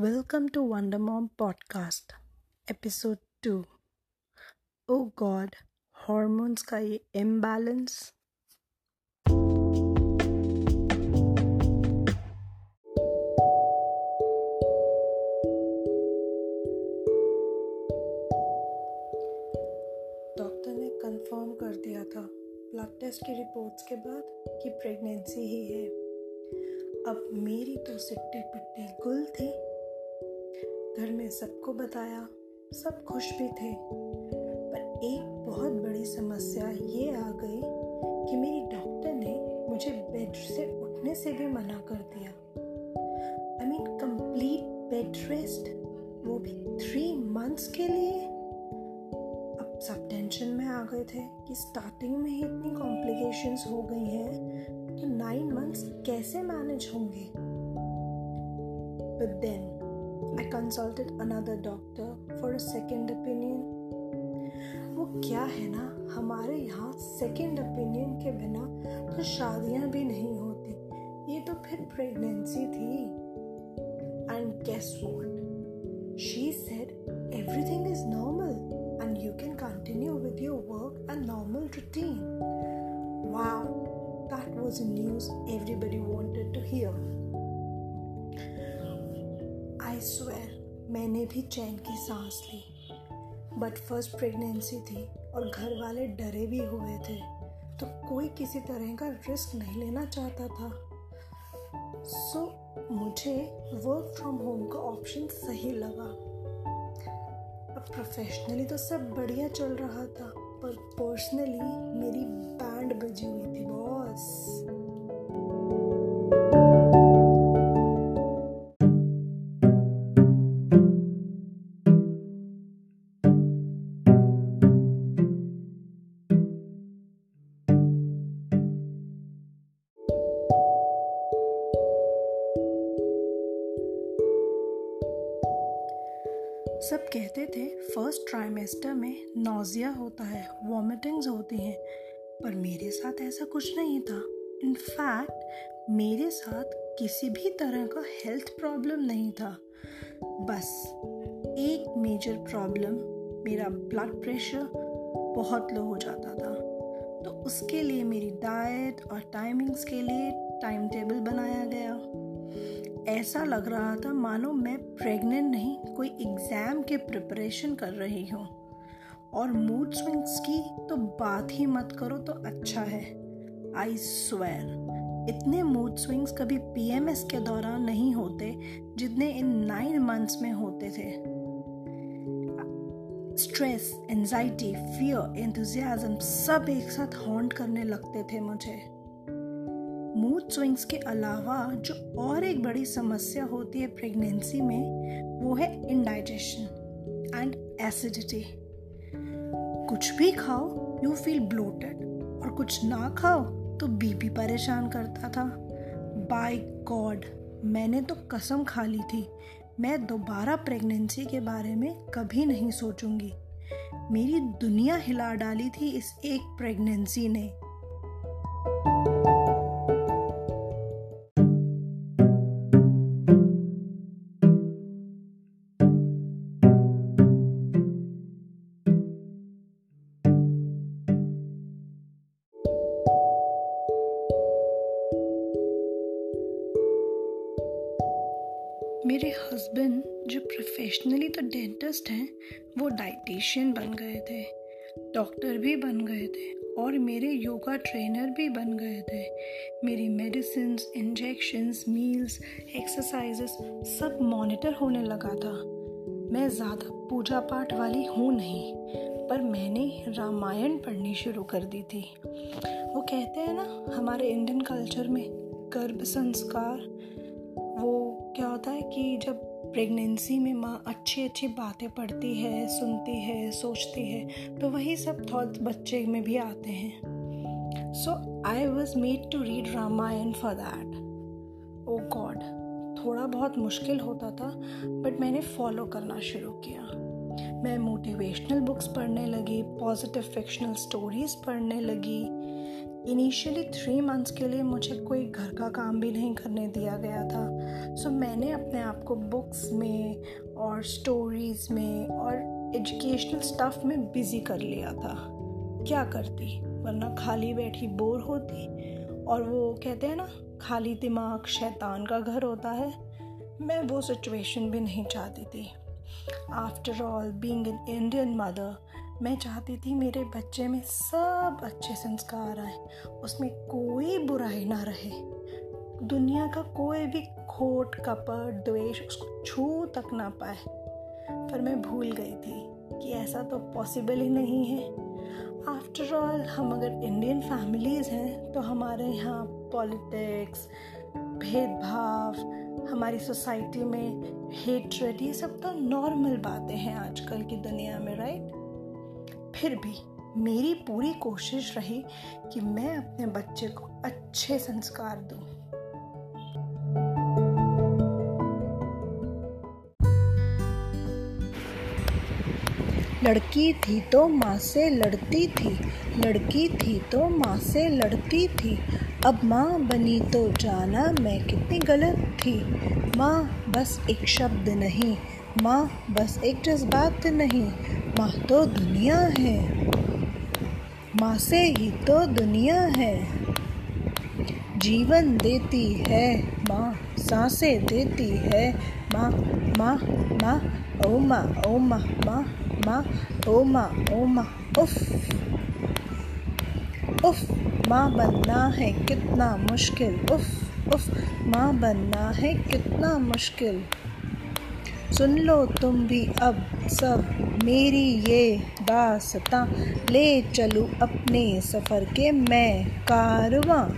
Welcome to Wonder Mom Podcast, Episode 2. Oh God, hormones का ये imbalance. Doctor ने confirm कर दिया था ब्लड टेस्ट की रिपोर्ट्स के बाद कि प्रेगनेंसी ही है अब मेरी तो सिट्टी पिट्टी गुल थी घर में सबको बताया, सब खुश भी थे। पर एक बहुत बड़ी समस्या ये आ गई कि मेरी डॉक्टर ने मुझे बेड से उठने से भी मना कर दिया। I mean complete bed rest वो भी थ्री मंथ्स के लिए? अब सब टेंशन में आ गए थे कि स्टार्टिंग में ही इतनी कॉम्प्लिकेशंस हो गई हैं तो नाइन मंथ्स कैसे मैनेज होंगे? But then I consulted another doctor for a second opinion वो क्या है ना? हमारे यहाँ सेकेंड ओपिनियन के बिना तो शादियाँ भी नहीं होती। ये तो फिर प्रेगनेंसी थी। And guess what she said everything is normal and you can continue with your work and normal routine. Wow, that was news everybody wanted to hear. I swear, मैंने भी चैन की सांस ली। बट फ़र्स्ट प्रेगनेंसी थी और घर वाले डरे भी हुए थे। तो कोई किसी तरह का रिस्क नहीं लेना चाहता था। सो so, मुझे वर्क फ्रॉम होम का ऑप्शन सही लगा। अब प्रोफेशनली तो सब बढ़िया चल रहा था पर पर्सनली मेरी बैंड बजी हुई थी बॉस सब कहते थे फ़र्स्ट ट्राइमेस्टर में नोजिया होता है वॉमिटिंग्स होती हैं, पर मेरे साथ ऐसा कुछ नहीं था। इनफैक्ट मेरे साथ किसी भी तरह का हेल्थ प्रॉब्लम नहीं था। बस एक मेजर प्रॉब्लम मेरा ब्लड प्रेशर बहुत लो हो जाता था। तो उसके लिए मेरी डाइट और टाइमिंग्स के लिए टाइम टेबल बनाया गया। ऐसा लग रहा था मानो मैं प्रेग्नेंट नहीं, कोई एग्ज़ाम के प्रिपरेशन कर रही हूँ। और मूड स्विंग्स की तो बात ही मत करो तो अच्छा है। आई स्वेर इतने मूड स्विंग्स कभी पीएमएस के दौरान नहीं होते, जितने इन नाइन मंथ्स में होते थे। स्ट्रेस एंजाइटी फियर एंथुजियाज्म सब एक साथ हॉन्ट करने लगते थे मुझे। मूड स्विंग्स के अलावा जो और एक बड़ी समस्या होती है प्रेगनेंसी में, वो है इनडाइजेशन एंड एसिडिटी कुछ भी खाओ यू फील ब्लोटेड और कुछ ना खाओ तो बीपी परेशान करता था। बाय गॉड मैंने तो कसम खा ली थी। मैं दोबारा प्रेगनेंसी के बारे में कभी नहीं सोचूँगी। मेरी दुनिया हिला डाली थी इस एक प्रेगनेंसी ने। मेरे हस्बैंड जो प्रोफेशनली तो डेंटिस्ट हैं, वो डाइटिशियन बन गए थे डॉक्टर भी बन गए थे और मेरे योगा ट्रेनर भी बन गए थे। मेरी मेडिसिन इंजेक्शंस मील्स एक्सरसाइजेस सब मॉनिटर होने लगा था। मैं ज़्यादा पूजा पाठ वाली हूँ नहीं, पर मैंने रामायण पढ़नी शुरू कर दी थी। वो कहते हैं ना, हमारे इंडियन कल्चर में गर्भ संस्कार वो क्या होता है कि जब प्रेगनेंसी में माँ अच्छी अच्छी बातें पढ़ती है, सुनती है, सोचती है तो वही सब थॉट्स बच्चे में भी आते हैं। So I was made to read Ramayan for that oh God थोड़ा बहुत मुश्किल होता था बट मैंने फॉलो करना शुरू किया। मैं मोटिवेशनल बुक्स पढ़ने लगी पॉजिटिव फिक्शनल स्टोरीज पढ़ने लगी इनिशियली थ्री मंथ्स के लिए मुझे कोई घर का काम भी नहीं करने दिया गया था। सो so, मैंने अपने आप को बुक्स में और स्टोरीज़ में और एजुकेशनल स्टफ़ में बिज़ी कर लिया था। क्या करती? वरना खाली बैठी बोर होती। और वो कहते हैं ना खाली दिमाग शैतान का घर होता है। मैं वो सिचुएशन भी नहीं चाहती थी। After all being an Indian mother मैं चाहती थी मेरे बच्चे में सब अच्छे संस्कार आए, उसमें कोई बुराई ना रहे। दुनिया का कोई भी खोट, कपट, द्वेष उसको छू तक ना पाए। पर मैं भूल गई थी कि ऐसा तो पॉसिबल ही नहीं है। आफ्टर ऑल हम अगर इंडियन फैमिलीज़ हैं तो हमारे यहाँ पॉलिटिक्स भेदभाव, हमारी सोसाइटी में हेट्रेड ये सब तो नॉर्मल बातें हैं आजकल की दुनिया में राइट फिर भी मेरी पूरी कोशिश रही कि मैं अपने बच्चे को अच्छे संस्कार दूँ। लड़की थी तो माँ से लड़ती थी, लड़की थी तो माँ से लड़ती थी अब माँ बनी तो जाना मैं कितनी गलत थी माँ बस एक शब्द नहीं माँ, बस एक जज्बात नहीं, माँ तो दुनिया है। माँ से ही तो दुनिया है। जीवन देती है, माँ साँसें देती है। माँ माँ माँ, ओ माँ ओ माँ माँ माँ, ओ माँ ओ माँ, उफ। उफ, माँ बनना है कितना मुश्किल, उफ उफ, माँ बनना है कितना मुश्किल। सुन लो तुम भी अब सब, मेरी ये दासता। ले चलूँ अपने सफ़र के, मैं कारवां।